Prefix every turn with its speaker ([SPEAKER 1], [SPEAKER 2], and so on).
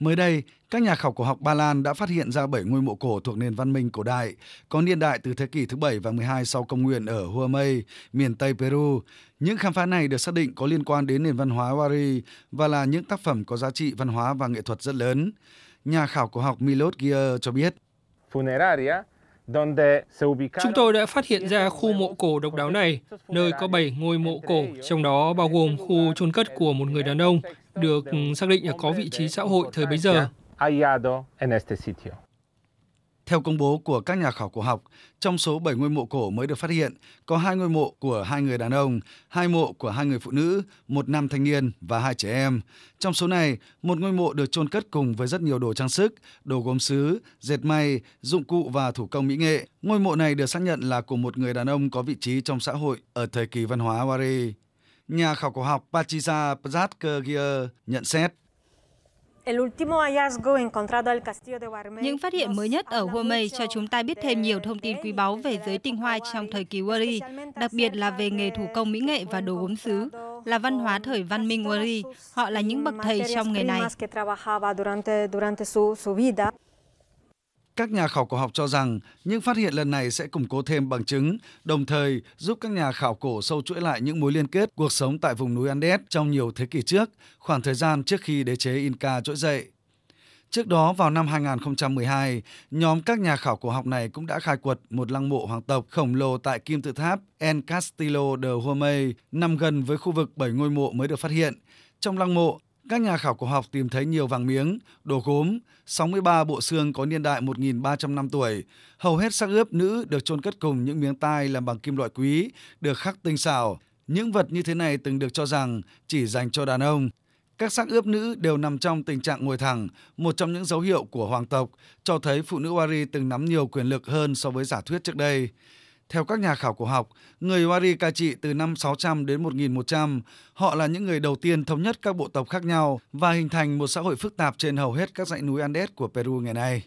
[SPEAKER 1] Mới đây, các nhà khảo cổ học Ba Lan đã phát hiện ra 7 ngôi mộ cổ thuộc nền văn minh cổ đại, có niên đại từ thế kỷ thứ 7 và 12 sau công nguyên ở Huamay, miền Tây Peru. Những khám phá này được xác định có liên quan đến nền văn hóa Wari và là những tác phẩm có giá trị văn hóa và nghệ thuật rất lớn. Nhà khảo cổ học Milot Gier cho biết.
[SPEAKER 2] Chúng tôi đã phát hiện ra khu mộ cổ độc đáo này, nơi có 7 ngôi mộ cổ, trong đó bao gồm khu chôn cất của một người đàn ông, được xác định là có vị trí xã hội thời bấy giờ.
[SPEAKER 1] Theo công bố của các nhà khảo cổ học, trong số 7 ngôi mộ cổ mới được phát hiện, có hai ngôi mộ của hai người đàn ông, hai mộ của hai người phụ nữ, một nam thanh niên và hai trẻ em. Trong số này, một ngôi mộ được chôn cất cùng với rất nhiều đồ trang sức, đồ gốm sứ, dệt may, dụng cụ và thủ công mỹ nghệ. Ngôi mộ này được xác nhận là của một người đàn ông có vị trí trong xã hội ở thời kỳ văn hóa Wari. Nhà khảo cổ học Patricia Pazatker nhận xét.
[SPEAKER 3] Những phát hiện mới nhất ở Huamei cho chúng ta biết thêm nhiều thông tin quý báu về giới tinh hoa trong thời kỳ Wari, đặc biệt là về nghề thủ công mỹ nghệ và đồ gốm sứ, là văn hóa thời văn minh Wari. Họ là những bậc thầy trong nghề này.
[SPEAKER 1] Các nhà khảo cổ học cho rằng những phát hiện lần này sẽ củng cố thêm bằng chứng, đồng thời giúp các nhà khảo cổ sâu chuỗi lại những mối liên kết cuộc sống tại vùng núi Andes trong nhiều thế kỷ trước, khoảng thời gian trước khi đế chế Inca trỗi dậy. Trước đó vào năm 2012, nhóm các nhà khảo cổ học này cũng đã khai quật một lăng mộ hoàng tộc khổng lồ tại kim tự tháp El Castillo de Huamay nằm gần với khu vực bảy ngôi mộ mới được phát hiện. Trong lăng mộ, các nhà khảo cổ học tìm thấy nhiều vàng miếng, đồ gốm, 63 bộ xương có niên đại 1.300 năm tuổi. Hầu hết xác ướp nữ được chôn cất cùng những miếng tai làm bằng kim loại quý, được khắc tinh xảo. Những vật như thế này từng được cho rằng chỉ dành cho đàn ông. Các xác ướp nữ đều nằm trong tình trạng ngồi thẳng, một trong những dấu hiệu của hoàng tộc, cho thấy phụ nữ Wari từng nắm nhiều quyền lực hơn so với giả thuyết trước đây. Theo các nhà khảo cổ học, người Wari cai trị từ năm 600 đến 1100. Họ là những người đầu tiên thống nhất các bộ tộc khác nhau và hình thành một xã hội phức tạp trên hầu hết các dãy núi Andes của Peru ngày nay.